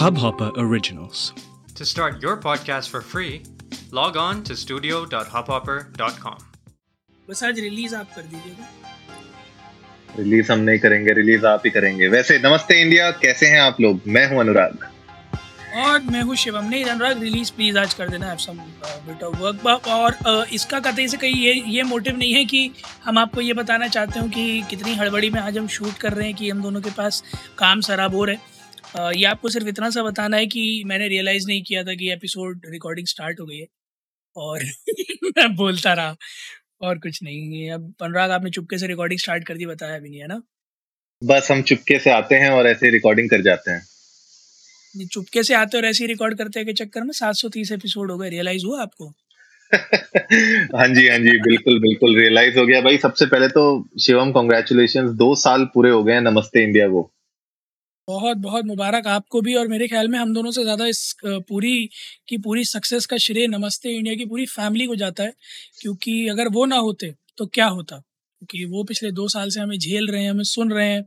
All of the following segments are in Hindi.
Hubhopper Originals. To start your podcast for free, log on to studio.hubhopper.com. बस आज रिलीज़ आप कर दीजिएगा रिलीज़ हम नहीं करेंगे रिलीज़ आप ही करेंगे। वैसे नमस्ते इंडिया कैसे हैं आप लोग? मैं हूँ अनुराग। और मैं हूँ शिवम। नहीं अनुराग रिलीज़ प्लीज़ आज कर देना सम बिट ऑफ़ वर्क और uh, इसका कतई से कहीं ये ये मोटिव नहीं है कि हम आपको ये बताना चाहते हो कि कितनी हड़बड़ी में आज हम शूट कर रहे हैं कि हम दोनों के पास काम सराबोर है uh, ये आपको सिर्फ़ इतना सा बताना है कि मैंने रियलाइज़ नहीं किया था कि एपिसोड रिकॉर्डिंग स्टार्ट हो गई है। और मैं बोलता रहा और कुछ नहीं है। अब अनुराग आपने चुपके से रिकॉर्डिंग स्टार्ट कर दी बताया भी नहीं है ना? बस हम चुपके से आते हैं और ऐसे रिकॉर्डिंग कर जाते हैं। चुपके से आते और ऐसे ही रिकॉर्ड करते के चक्कर में 730 एपिसोड हो गए। रियलाइज़ हुआ आपको? हाँ जी हाँ जी बिल्कुल बिल्कुल रियलाइज़ हो गया। भाई सबसे पहले तो शिवम कॉन्ग्रेचुलेशन दो साल पूरे हो गए हैं। नमस्ते इंडिया को। बहुत बहुत मुबारक आपको भी और मेरे ख्याल में हम दोनों से ज़्यादा इस पूरी की पूरी सक्सेस का श्रेय नमस्ते इंडिया की पूरी फैमिली को जाता है। क्योंकि अगर वो ना होते तो क्या होता? क्योंकि वो पिछले दो साल से हमें झेल रहे हैं हमें सुन रहे हैं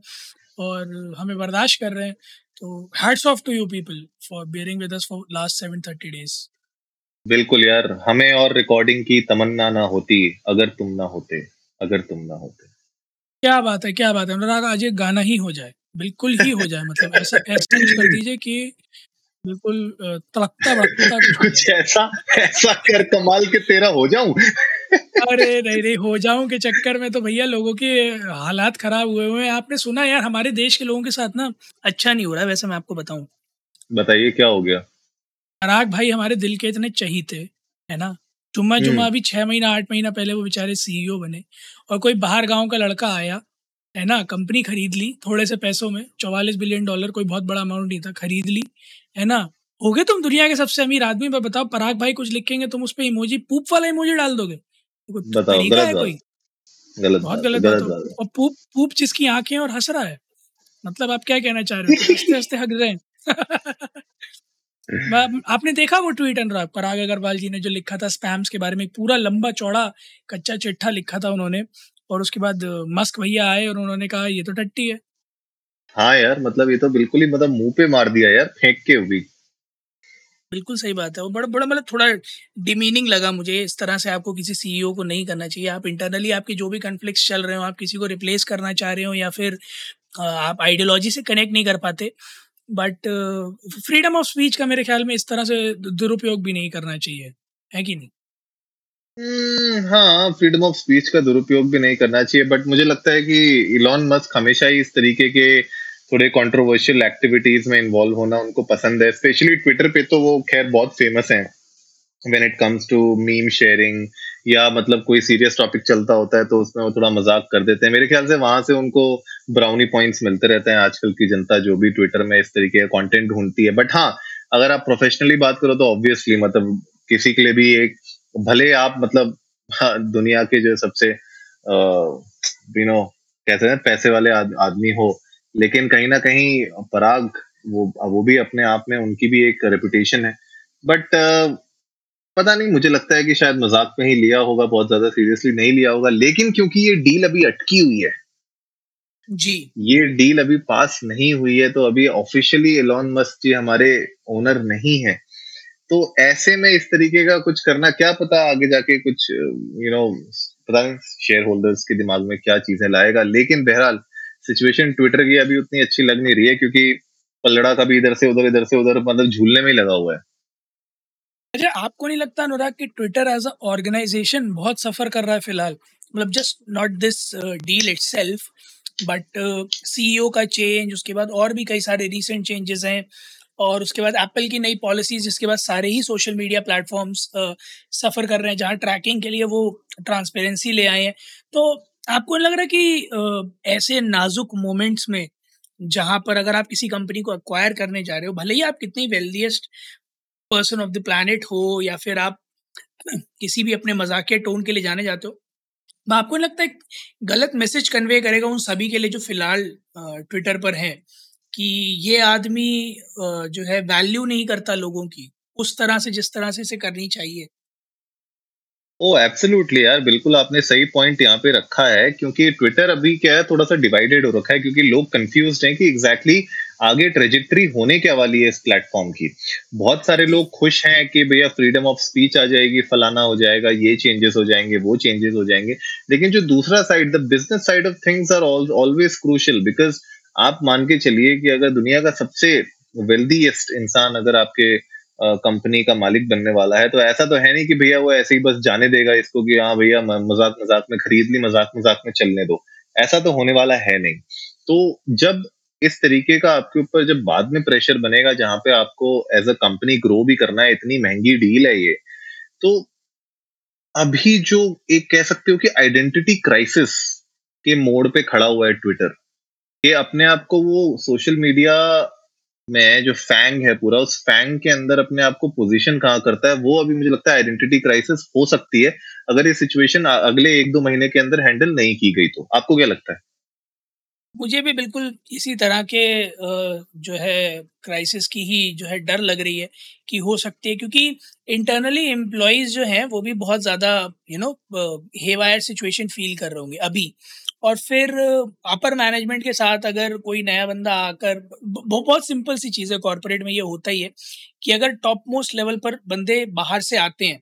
और हमें बर्दाश्त कर रहे हैं। तो hats off to you people for bearing with us for last seven thirty days बिल्कुल यार हमें और रिकॉर्डिंग की तमन्ना ना होती अगर तुम ना होते अगर तुम ना होते। क्या बात है क्या बात है अनुराग आज ये गाना ही हो जाए। बिल्कुल ही हो जाए मतलब ऐसा ऐसा कर दीजिए कि बिल्कुल तड़कता भड़कता कुछ ऐसा ऐसा कर कमाल के तेरा हो जाऊँ। अरे नहीं नहीं हो जाऊँ के चक्कर में तो भैया लोगों के हालात खराब हुए हुए हैं। आपने सुना यार हमारे देश के लोगों के साथ ना अच्छा नहीं हो रहा वैसे मैं आपको बताऊँ। बताइए क्या हो गया? पराग भाई हमारे दिल के इतने चहीते है ना? जुम्मा। जुम्मा अभी छह महीना आठ महीना पहले वो बेचारे सीईओ बने और कोई बाहर गाँव का लड़का आया है ना कंपनी खरीद ली थोड़े से पैसों में चौवालीस बिलियन डॉलर कोई बहुत बड़ा अमाउंट नहीं था खरीद ली है ना? हो गए तुम दुनिया के सबसे अमीर आदमी पर बताओ पराग भाई कुछ लिखेंगे तुम उस पर इमोजी पूप वाला इमोजी डाल दोगे? कोई तरीका है कोई। गलत बहुत गलत गलत बात बात। और पूप पूप जिसकी आँखें और हंस रहा है। मतलब आप क्या कहना चाह रहे हो? हँसते हँसते हंस रहे हैं। आपने देखा वो ट्वीट अनुराग? पराग अग्रवाल जी ने जो लिखा था स्पैम्स के बारे में पूरा लंबा चौड़ा कच्चा चिट्ठा लिखा था उन्होंने। और उसके बाद मस्क भैया आए और उन्होंने कहा ये तो टट्टी है। हाँ यार मतलब ये तो बिल्कुल ही मतलब मुँह पे मार दिया यार फेंक के भी। बिल्कुल सही बात है। वो बड़ा बड़ा मतलब थोड़ा डिमीनिंग लगा मुझे इस तरह से आपको किसी सीईओ को नहीं करना चाहिए। आप इंटरनली आपके जो भी कन्फ्लिक्ट चल रहे हो आप किसी को रिप्लेस करना चाह रहे हो या फिर आप आइडियोलॉजी से कनेक्ट नहीं कर पाते। बट फ्रीडम ऑफ़ स्पीच का मेरे ख्याल में इस तरह से दुरुपयोग भी नहीं करना चाहिए। है कि नहीं? हाँ फ्रीडम ऑफ़ स्पीच का दुरुपयोग भी नहीं करना चाहिए बट मुझे लगता है कि इलॉन मस्क हमेशा ही इस तरीके के थोड़े कंट्रोवर्शियल एक्टिविटीज़ में इन्वॉल्व होना उनको पसंद है स्पेशली ट्विटर पे तो वो खैर बहुत फ़ेमस हैं। When it comes to meme sharing या मतलब कोई सीरियस टॉपिक चलता होता है तो उसमें वो थोड़ा मज़ाक कर देते हैं। मेरे ख्याल से वहाँ से उनको ब्राउनी पॉइंट्स मिलते रहते हैं आजकल की जनता जो भी ट्विटर में इस तरीके का कंटेंट ढूंढती है। बट हाँ अगर आप प्रोफेशनली बात करो तो ऑब्वियसली मतलब किसी के लिए भी एक भले आप मतलब हाँ, दुनिया के जो सबसे यू नो कहते हैं पैसे वाले आद, आदमी हो लेकिन कहीं ना कहीं पराग वो वो भी अपने आप में उनकी भी एक रेपुटेशन है। बट पता नहीं मुझे लगता है कि शायद मज़ाक में ही लिया होगा बहुत ज़्यादा सीरियसली नहीं लिया होगा लेकिन क्योंकि ये डील अभी अटकी हुई है। जी। ये डील अभी पास नहीं हुई है तो अभी ऑफिशियली एलॉन मस्क जी हमारे ओनर नहीं है। तो ऐसे में इस तरीके का कुछ करना, क्या पता आगे जाके कुछ यू नो पता नहीं शेयर होल्डर्स के दिमाग में क्या चीज़ें लाएगा। लेकिन बहरहाल सिचुएशन ट्विटर की अभी उतनी अच्छी लग नहीं रही है, क्योंकि पलड़ा कभी इधर से उधर, इधर से उधर मतलब झूलने में लगा हुआ है। अच्छा आपको नहीं लगता अनुराग कि ट्विटर एज अ ऑर्गेनाइजेशन बहुत सफ़र कर रहा है फ़िलहाल? मतलब just not this deal itself but CEO का चेंज उसके बाद और भी कई सारे रीसेंट चेंजेस हैं। और उसके बाद एप्पल की नई पॉलिसीज़ जिसके बाद सारे ही सोशल मीडिया प्लेटफॉर्म्स सफ़र कर रहे हैं, जहाँ ट्रैकिंग के लिए वो ट्रांसपेरेंसी ले आए हैं। तो आपको लग रहा है कि ऐसे नाजुक मोमेंट्स में, जहाँ पर अगर आप किसी कंपनी को अक्वायर करने जा रहे हो, भले ही आप कितनी wealthiest person of the planet हो, या फिर आप किसी भी अपने मजाकिया टोन के लिए जाने जाते हो मैं आपको लगता एक गलत मैसेज कन्वे करेगा उन सभी के लिए जो फ़िलहाल ट्विटर पर हैं। कि ये आदमी जो है वैल्यू नहीं करता लोगों की। उस तरह से, जिस तरह से इसे करनी चाहिए। ओ एब्सोल्युटली यार, बिल्कुल आपने सही पॉइंट यहाँ पे रखा है, क्योंकि ट्विटर अभी क्या है थोड़ा सा डिवाइडेड हो रखा है, क्योंकि लोग कंफ्यूज हैं कि एग्जैक्टली exactly आगे ट्रेजेक्ट्री होने क्या वाली है इस प्लेटफॉर्म की। बहुत सारे लोग खुश हैं कि भैया फ्रीडम ऑफ़ स्पीच आ जाएगी, फलाना हो जाएगा, ये चेंजेस हो जाएँगे, वो चेंजेस हो जाएँगे। लेकिन जो दूसरा side the business side of things are always crucial because आप मान के चलिए कि अगर दुनिया का सबसे वेल्दीएस्ट इंसान अगर आपके कंपनी का मालिक बनने वाला है तो ऐसा तो है नहीं कि भैया वो ऐसे ही बस जाने देगा इसको कि हाँ भैया मज़ाक मज़ाक में खरीद ली, मज़ाक मज़ाक में चलने दो। ऐसा तो होने वाला है नहीं। तो जब इस तरीके का आपके ऊपर जब बाद में प्रेशर बनेगा, जहाँ पे आपको एज अ कंपनी ग्रो भी करना है, इतनी महँगी डील है ये तो अभी जो एक कह सकते हो कि आइडेंटिटी क्राइसिस के मोड पे खड़ा हुआ है ट्विटर ये अपने आप को वो सोशल मीडिया में जो फैंग है पूरा, उस फैंग के अंदर अपने आप को पोजीशन कहाँ करता है, वो अभी मुझे लगता है आइडेंटिटी क्राइसिस हो सकती है, अगर ये सिचुएशन अगले एक दो महीने के अंदर हैंडल नहीं की गई तो। आपको क्या लगता है? मुझे भी बिल्कुल इसी तरह के जो है क्राइसिस की ही जो है डर लग रही है कि हो सकती है, क्योंकि इंटरनली एम्प्लॉयज़ जो हैं, वो भी बहुत ज़्यादा you know haywire situation feel कर रहे होंगे, अभी। और फिर अपर मैनेजमेंट के साथ अगर कोई नया बंदा आकर बहुत सिंपल सी चीज़ है कॉरपोरेट में ये होता ही है कि अगर टॉप मोस्ट लेवल पर बंदे बाहर से आते हैं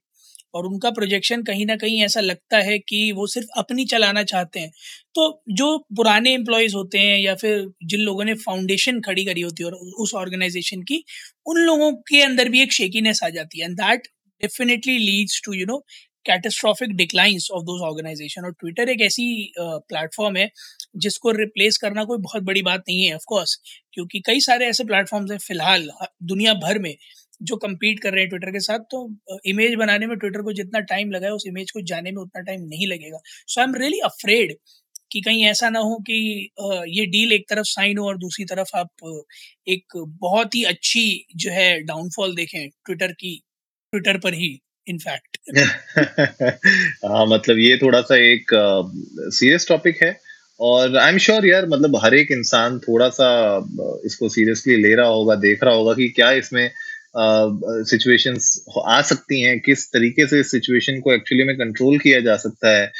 और उनका प्रोजेक्शन कहीं ना कहीं ऐसा लगता है कि वो सिर्फ़ अपनी चलाना चाहते हैं तो जो पुराने एम्प्लॉयज़ होते हैं या फिर जिन लोगों ने फाउंडेशन खड़ी करी होती है और उस ऑर्गेनाइजेशन की, उन लोगों के अंदर भी एक शेकीनेस आ जाती है। And that definitely leads to you know catastrophic declines of those organisation और ट्विटर एक ऐसी प्लेटफॉर्म uh, है जिसको रिप्लेस करना कोई बहुत बड़ी बात नहीं है ऑफकोर्स क्योंकि कई सारे ऐसे प्लेटफॉर्म्स हैं फ़िलहाल दुनिया भर में जो कम्पीट कर रहे हैं ट्विटर के साथ। तो इमेज बनाने में ट्विटर को जितना टाइम लगा है उस इमेज को जाने में उतना टाइम नहीं लगेगा। So I am really afraid कि कहीं ऐसा ना हो कि ये डील एक तरफ़ साइन हो और दूसरी तरफ़ आप एक बहुत ही अच्छी जो है डाउनफॉल देखें ट्विटर की ट्विटर पर ही। इनफैक्ट हाँ मतलब ये थोड़ा सा एक सीरियस uh, टॉपिक है और आई एम श्योर यार मतलब हर एक इंसान थोड़ा सा इसको सीरियसली ले रहा होगा देख रहा होगा कि क्या इसमें सिचुएशंस uh, आ सकती हैं किस तरीके से इस सिचुएशन को एक्चुअली में कंट्रोल किया जा सकता है।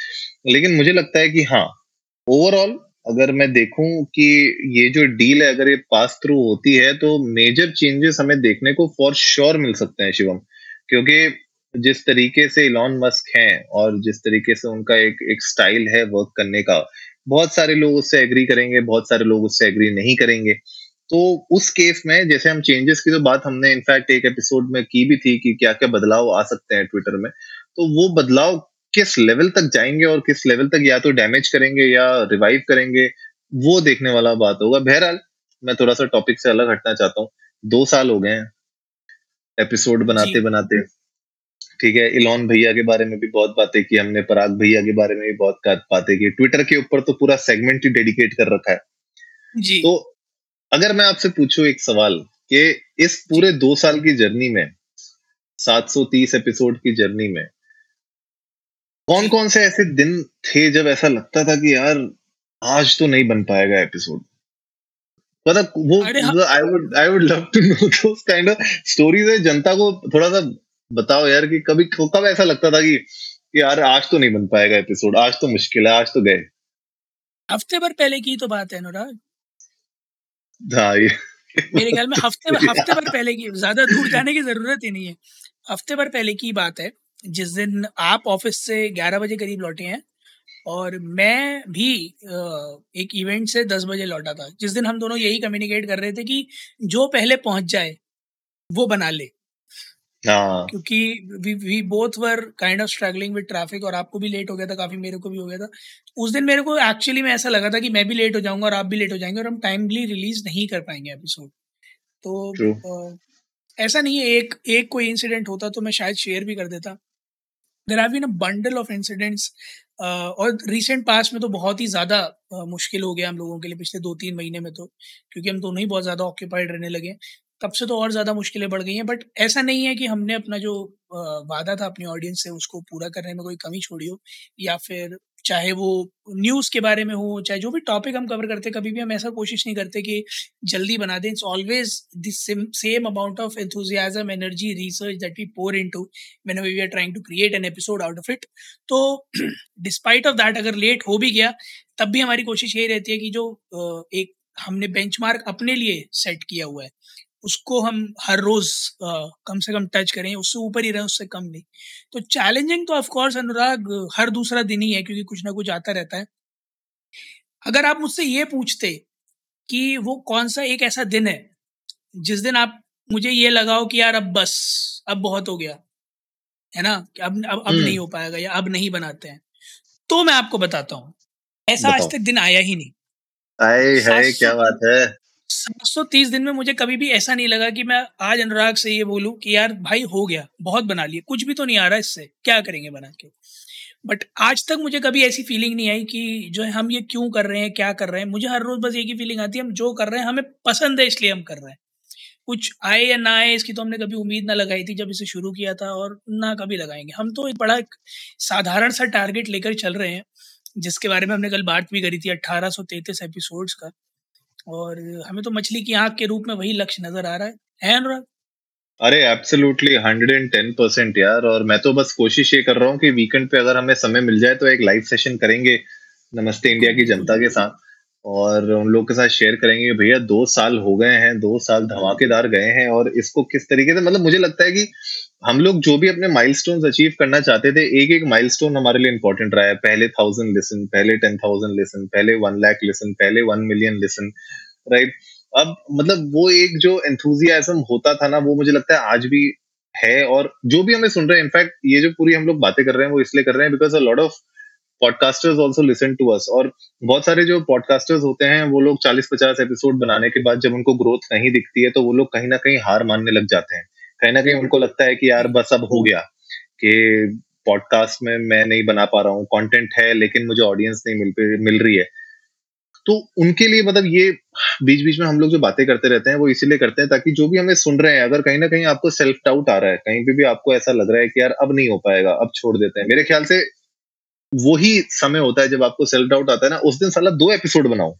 लेकिन मुझे लगता है कि हाँ ओवरऑल अगर मैं देखूँ कि ये जो डील है अगर ये पास थ्रू होती है तो मेजर चेंजेस हमें देखने को फॉर श्योर मिल सकते हैं शिवम। क्योंकि जिस तरीके से इलॉन मस्क हैं और जिस तरीके से उनका एक एक स्टाइल है वर्क करने का बहुत सारे लोग उससे एग्री करेंगे बहुत सारे लोग उससे एग्री नहीं करेंगे। तो उस केस में जैसे हम चेंजेस की तो बात हमने इनफैक्ट एक एपिसोड में की भी थी कि क्या क्या बदलाव आ सकते हैं ट्विटर में। तो वो बदलाव किस लेवल तक जाएँगे और किस लेवल तक या तो डैमेज करेंगे या रिवाइव करेंगे वो देखने वाला बात होगा। बहरहाल मैं थोड़ा सा टॉपिक से अलग हटना चाहता हूँ। दो साल हो गए हैं। एपिसोड बनाते बनाते ठीक है इलॉन भैया के बारे में भी बहुत बातें की हमने पराग भैया के बारे में भी बहुत बातें की। ट्विटर के ऊपर तो पूरा सेगमेंट ही डेडिकेट कर रखा है। जी। तो अगर मैं आपसे पूछूँ एक सवाल कि इस पूरे दो साल की जर्नी में 730 एपिसोड की जर्नी में कौन कौन से ऐसे दिन थे जब ऐसा लगता था कि यार आज तो नहीं बन पाएगा एपिसोड मतलब वो I would I would love to know those kind of stories है। जनता को थोड़ा सा बताओ यार कि कभी कब ऐसा लगता था कि यार आज तो नहीं बन पाएगा एपिसोड आज तो मुश्किल है आज तो गए। हफ़्ते भर पहले की तो बात है अनुराग। हाँ ये। मेरे ख्याल में हफ़्ते हफ़्ते भर पहले की ज़्यादा दूर जाने की ज़रूरत ही नहीं है। हफ़्ते भर पहले की बात है जिस दिन आप ऑफ़िस से ग्यारह बजे करीब लौटे हैं और मैं भी एक इवेंट से दस बजे लौटा था जिस दिन हम दोनों यही कम्युनिकेट कर रहे थे कि जो पहले पहुँच जाए वो बना ले। हाँ। क्योंकि we we both were kind of struggling with traffic और आपको भी लेट हो गया था काफ़ी मेरे को भी हो गया था। उस दिन मेरे को एक्चुअली में ऐसा लगा था कि मैं भी लेट हो जाऊँगा और आप भी लेट हो जाएँगे और हम टाइमली रिलीज़ नहीं कर पाएँगे एपिसोड तो ऐसा नहीं है एक एक कोई इंसिडेंट होता तो मैं शायद शेयर भी कर देता। There have been a bundle of incidents और रिसेंट पास में तो बहुत ही ज़्यादा मुश्किल हो गया हम लोगों के लिए पिछले दो तीन महीने में तो क्योंकि हम दोनों ही बहुत ज़्यादा ऑक्यूपाइड रहने लगे तब से तो और ज़्यादा मुश्किलें बढ़ गई हैं। बट ऐसा नहीं है कि हमने अपना जो वादा था अपनी ऑडियंस से, उसको पूरा करने में कोई कमी छोड़ी हो, या फिर चाहे वो न्यूज़ के बारे में हो, चाहे जो भी टॉपिक हम कवर करते, कभी भी हम ऐसा कोशिश नहीं करते कि जल्दी बना दें। It's always this same amount of enthusiasm energy research that we pour in to man we are trying to create an episode out of it तो डिस्पाइट ऑफ़ दैट अगर लेट हो भी गया, तब भी हमारी कोशिश यही रहती है कि जो एक हमने बेंचमार्क अपने लिए सेट किया हुआ है। उसको हम हर रोज कम से कम टच करें उससे ऊपर ही रहे उससे कम नहीं। तो चैलेंजिंग तो ऑफकोर्स अनुराग हर दूसरा दिन ही है क्योंकि कुछ ना कुछ आता रहता है। अगर आप मुझसे ये पूछते कि वो कौन सा एक ऐसा दिन है जिस दिन आप मुझे ये लगाओ कि यार अब बस अब बहुत हो गया है ना? कि अब अब अब नहीं हो पाएगा या अब नहीं बनाते हैं तो मैं आपको बताता हूँ। ऐसा आज तक दिन आया ही नहीं। आए है क्या बात है? सात सौ तीस दिन में मुझे कभी भी ऐसा नहीं लगा कि मैं आज अनुराग से ये बोलूँ कि यार भाई हो गया, बहुत बना लिए। कुछ भी तो नहीं आ रहा इससे, क्या करेंगे बना के? बट आज तक मुझे कभी ऐसी फीलिंग नहीं आई कि जो है, हम ये क्यों कर रहे हैं, क्या कर रहे हैं? मुझे हर रोज बस एक ही फीलिंग आती है, हम जो कर रहे हैं, हमें पसंद है इसलिए हम कर रहे हैं। कुछ आए या ना आए, इसकी तो हमने कभी उम्मीद ना लगाई थी जब इसे शुरू किया था और ना कभी लगाएँगे। हम तो एक बड़ा साधारण सा टारगेट लेकर चल रहे हैं, जिसके बारे में हमने कल बात भी करी थी अट्ठारह सौ तैतीस एपिसोड्स का। और हमें तो मछली की आँख के रूप में वही लक्ष्य नज़र आ रहा है। है अनुराग? अरे absolutely hundred and ten percent यार। और मैं तो बस कोशिश ये कर रहा हूँ कि वीकेंड पे अगर हमें समय मिल जाए तो एक लाइव सेशन करेंगे नमस्ते इंडिया की जनता के साथ। और उन लोग के साथ शेयर करेंगे भैया दो साल हो गए हैं दो साल धमाकेदार गए हैं और इसको किस तरीके से मतलब मुझे लगता है कि हम लोग जो भी अपने माइलस्टोन्स अचीव करना चाहते थे एक एक माइलस्टोन हमारे लिए इंपॉर्टेंट रहा है। पहले थाउज़ेंड लिसन पहले टेन थाउज़ेंड लिसन पहले वन लाख लिसन पहले वन मिलियन लिसन राइट अब मतलब वो एक जो एंथुजियाज्म होता था ना, वो मुझे लगता है आज भी है और जो भी हमें सुन रहे हैं इनफैक्ट ये जो पूरी हम लोग बातें कर रहे हैं, वो इसलिए कर रहे हैं because a lot of podcasters also listen to us और बहुत सारे जो पॉडकास्टर्स होते हैं, वो लोग 40-50 एपिसोड बनाने के बाद जब उनको ग्रोथ नहीं दिखती है तो वो लोग कहीं ना कहीं हार मानने लग जाते हैं। कहीं ना कहीं उनको लगता है कि यार बस अब हो गया, कि पॉडकास्ट में मैं नहीं बना पा रहा हूँ कंटेंट है, लेकिन मुझे ऑडियंस नहीं मिल मिल रही है। तो उनके लिए मतलब ये बीच बीच में हम लोग जो बातें करते रहते हैं, वो इसीलिए करते हैं ताकि जो भी हमें सुन रहे हैं, अगर कहीं ना कहीं आपको सेल्फ डाउट आ रहा है, कहीं पे भी आपको ऐसा लग रहा है कि यार अब नहीं हो पाएगा, अब छोड़ देते हैं। मेरे ख्याल से वही समय होता है जब आपको सेल्फ डाउट आता है ना, उस दिन साला दो एपिसोड बनाओ।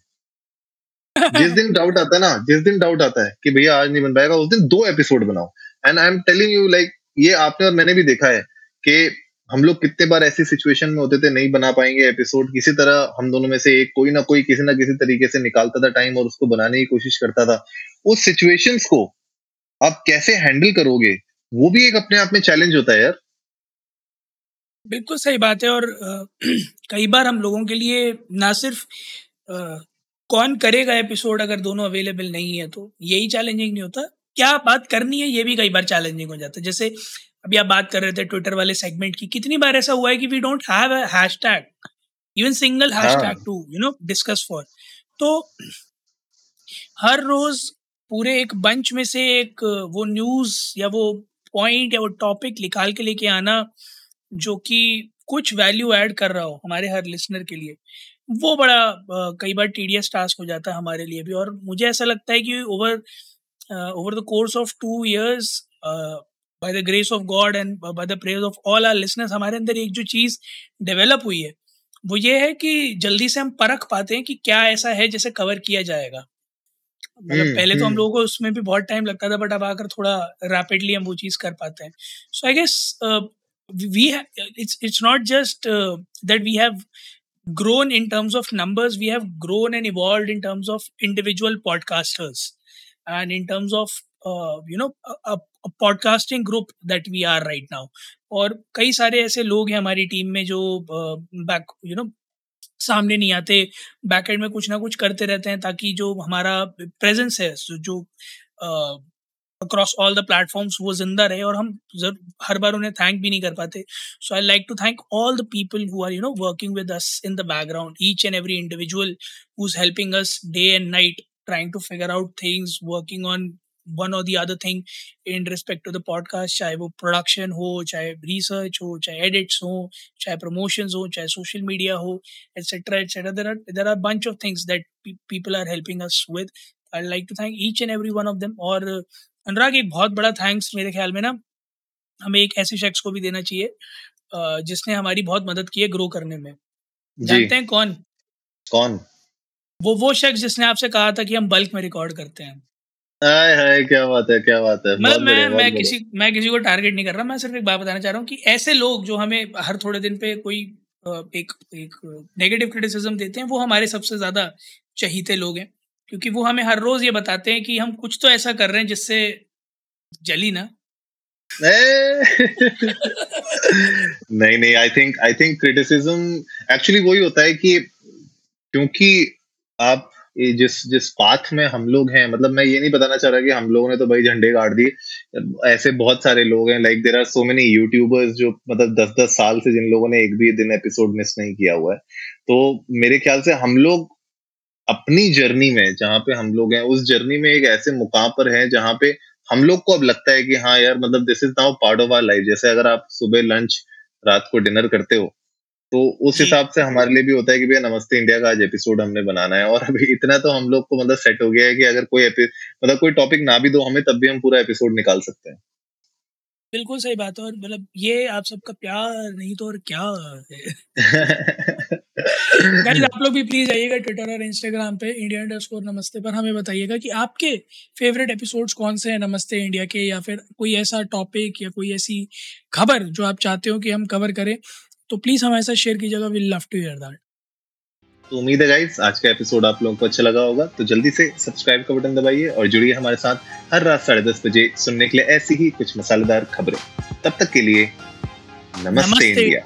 जिस दिन डाउट आता है ना, जिस दिन डाउट आता है कि भैया आज नहीं बन पाएगा, उस दिन दो एपिसोड बनाओ। And I am telling you like ये आपने और मैंने भी देखा है कि हम लोग कितने बार ऐसी सिचुएशन में होते थे नहीं बना पाएँगे एपिसोड किसी तरह हम दोनों में से एक कोई ना कोई किसी ना किसी तरीके से निकालता था टाइम और उसको बनाने की कोशिश करता था। उस सिचुएशंस को आप कैसे हैंडल करोगे वो भी एक अपने आप में चैलेंज होता है यार। बिल्कुल सही बात है और आ, कई बार हम लोगों के लिए ना सिर्फ़ आ, कौन करेगा एपिसोड अगर दोनों अवेलेबल नहीं है तो यही चैलेंजिंग नहीं होता। क्या बात करनी है ये भी कई बार चैलेंजिंग हो जाता है। जैसे अभी आप बात कर रहे थे ट्विटर वाले सेगमेंट की कितनी बार ऐसा हुआ है कि we don't have a hashtag even single hashtag to you know discuss for तो हर रोज पूरे एक बंच में से एक वो न्यूज़ या वो पॉइंट या वो टॉपिक निकाल के लेके आना जो कि कुछ वैल्यू ऐड कर रहा हो हमारे हर लिसनर के लिए वो बड़ा कई बार टीडियस टास्क हो जाता है हमारे लिए भी। और मुझे ऐसा लगता है कि over over the course of two years by the grace of God and by the praise of all our listeners हमारे अंदर एक जो चीज़ डेवलप हुई है वो ये है कि जल्दी से हम परख पाते हैं कि क्या ऐसा है जिसे कवर किया जाएगा। मतलब पहले तो हम लोगों को उसमें भी बहुत टाइम लगता था बट अब आकर थोड़ा रैपिडली हम वो चीज़ कर पाते हैं। So I guess we it's it's it's not just uh, that we have grown in terms of numbers we have grown and evolved in terms of individual podcasters and in terms of uh, you know a, a podcasting group that we are right now और कई सारे ऐसे लोग हैं हमारी टीम में जो बैक यू नो सामने नहीं आते बैक में कुछ ना कुछ करते रहते हैं ताकि जो हमारा प्रेजेंस है जो अक्रॉस ऑल द प्लेटफॉर्म्स वो ज़िंदा रहे और हम हर बार उन्हें थैंक भी नहीं कर पाते। So I like to thank all the people who are you know working with us in the background each and every individual who is helping us day and night trying to figure out things working on one or the other thing in respect to the podcast चाहे वो प्रोडक्शन हो चाहे रिसर्च हो चाहे एडिट्स हो चाहे प्रमोशन हो चाहे सोशल मीडिया हो etcetera etcetera there are there are bunch of things that people are helping us with I like to thank each and every one of them और अनुराग एक बहुत बड़ा थैंक्स मेरे ख्याल में ना हमें एक ऐसे शख्स को भी देना चाहिए जिसने हमारी बहुत मदद की है ग्रो करने में। जानते हैं कौन? कौन? वो वो शख्स जिसने आपसे कहा था कि हम बल्क में रिकॉर्ड करते हैं। हाय हाय क्या बात है क्या बात है। मतलब मैं मैं किसी मैं किसी को टारगेट नहीं कर रहा मैं सिर्फ़ एक बात बताना चाह रहा हूँ कि ऐसे लोग जो हमें हर थोड़े दिन पे कोई एक एक नेगेटिव क्रिटिसिज्म देते हैं वो हमारे सबसे ज़्यादा चहीते लोग हैं क्योंकि वो हमें हर रोज ये बताते हैं कि हम कुछ तो ऐसा कर रहे हैं जिससे जली ना। नहीं नहीं I think I think criticism actually वही होता है कि क्योंकि आप जिस जिस पाथ में हम लोग हैं मतलब मैं ये नहीं बताना चाह रहा कि हम लोगों ने तो भाई झंडे गाड़ दिए। ऐसे बहुत सारे लोग हैं like there are so many YouTubers जो मतलब दस दस साल से जिन लोगों ने एक भी दिन एपिसोड मिस नहीं किया हुआ है। तो मेरे ख्याल से हम लोग अपनी जर्नी में, जहाँ पे हम लोग हैं, उस जर्नी में एक ऐसे मुकाम पर है, जहाँ पे हम लोग को अब लगता है कि हाँ यार मतलब this is now part of our life जैसे अगर आप सुबह लंच रात को डिनर करते हो तो उस हिसाब से हमारे लिए भी होता है कि भैया नमस्ते इंडिया का आज एपिसोड हमने बनाना है। और अभी इतना तो हम लोग को मतलब सेट हो गया है कि अगर कोई मतलब कोई टॉपिक ना भी दो हमें तब भी हम पूरा एपिसोड निकाल सकते हैं। बिल्कुल सही बात है। और मतलब ये आप सबका प्यार नहीं तो और क्या गाइस आप लोग भी प्लीज़ आइएगा ट्विटर और इंस्टाग्राम पे इंडिया अंडरस्कोर नमस्ते पर हमें बताइएगा कि आपके फेवरेट एपिसोड्स कौन से हैं नमस्ते इंडिया के या फिर कोई ऐसा टॉपिक या कोई ऐसी खबर जो आप चाहते हो कि हम कवर करें। तो प्लीज़ हमारे साथ शेयर कीजिएगा will love to hear that तो उम्मीद है गाइस आज का एपिसोड आप लोगों को अच्छा लगा होगा तो जल्दी से सब्सक्राइब का बटन दबाइए और जुड़िए हमारे साथ हर रात साढ़े दस बजे सुनने के लिए ऐसी ही कुछ मसालेदार खबरें। तब तक के लिए नमस्ते, नमस्ते। इंडिया।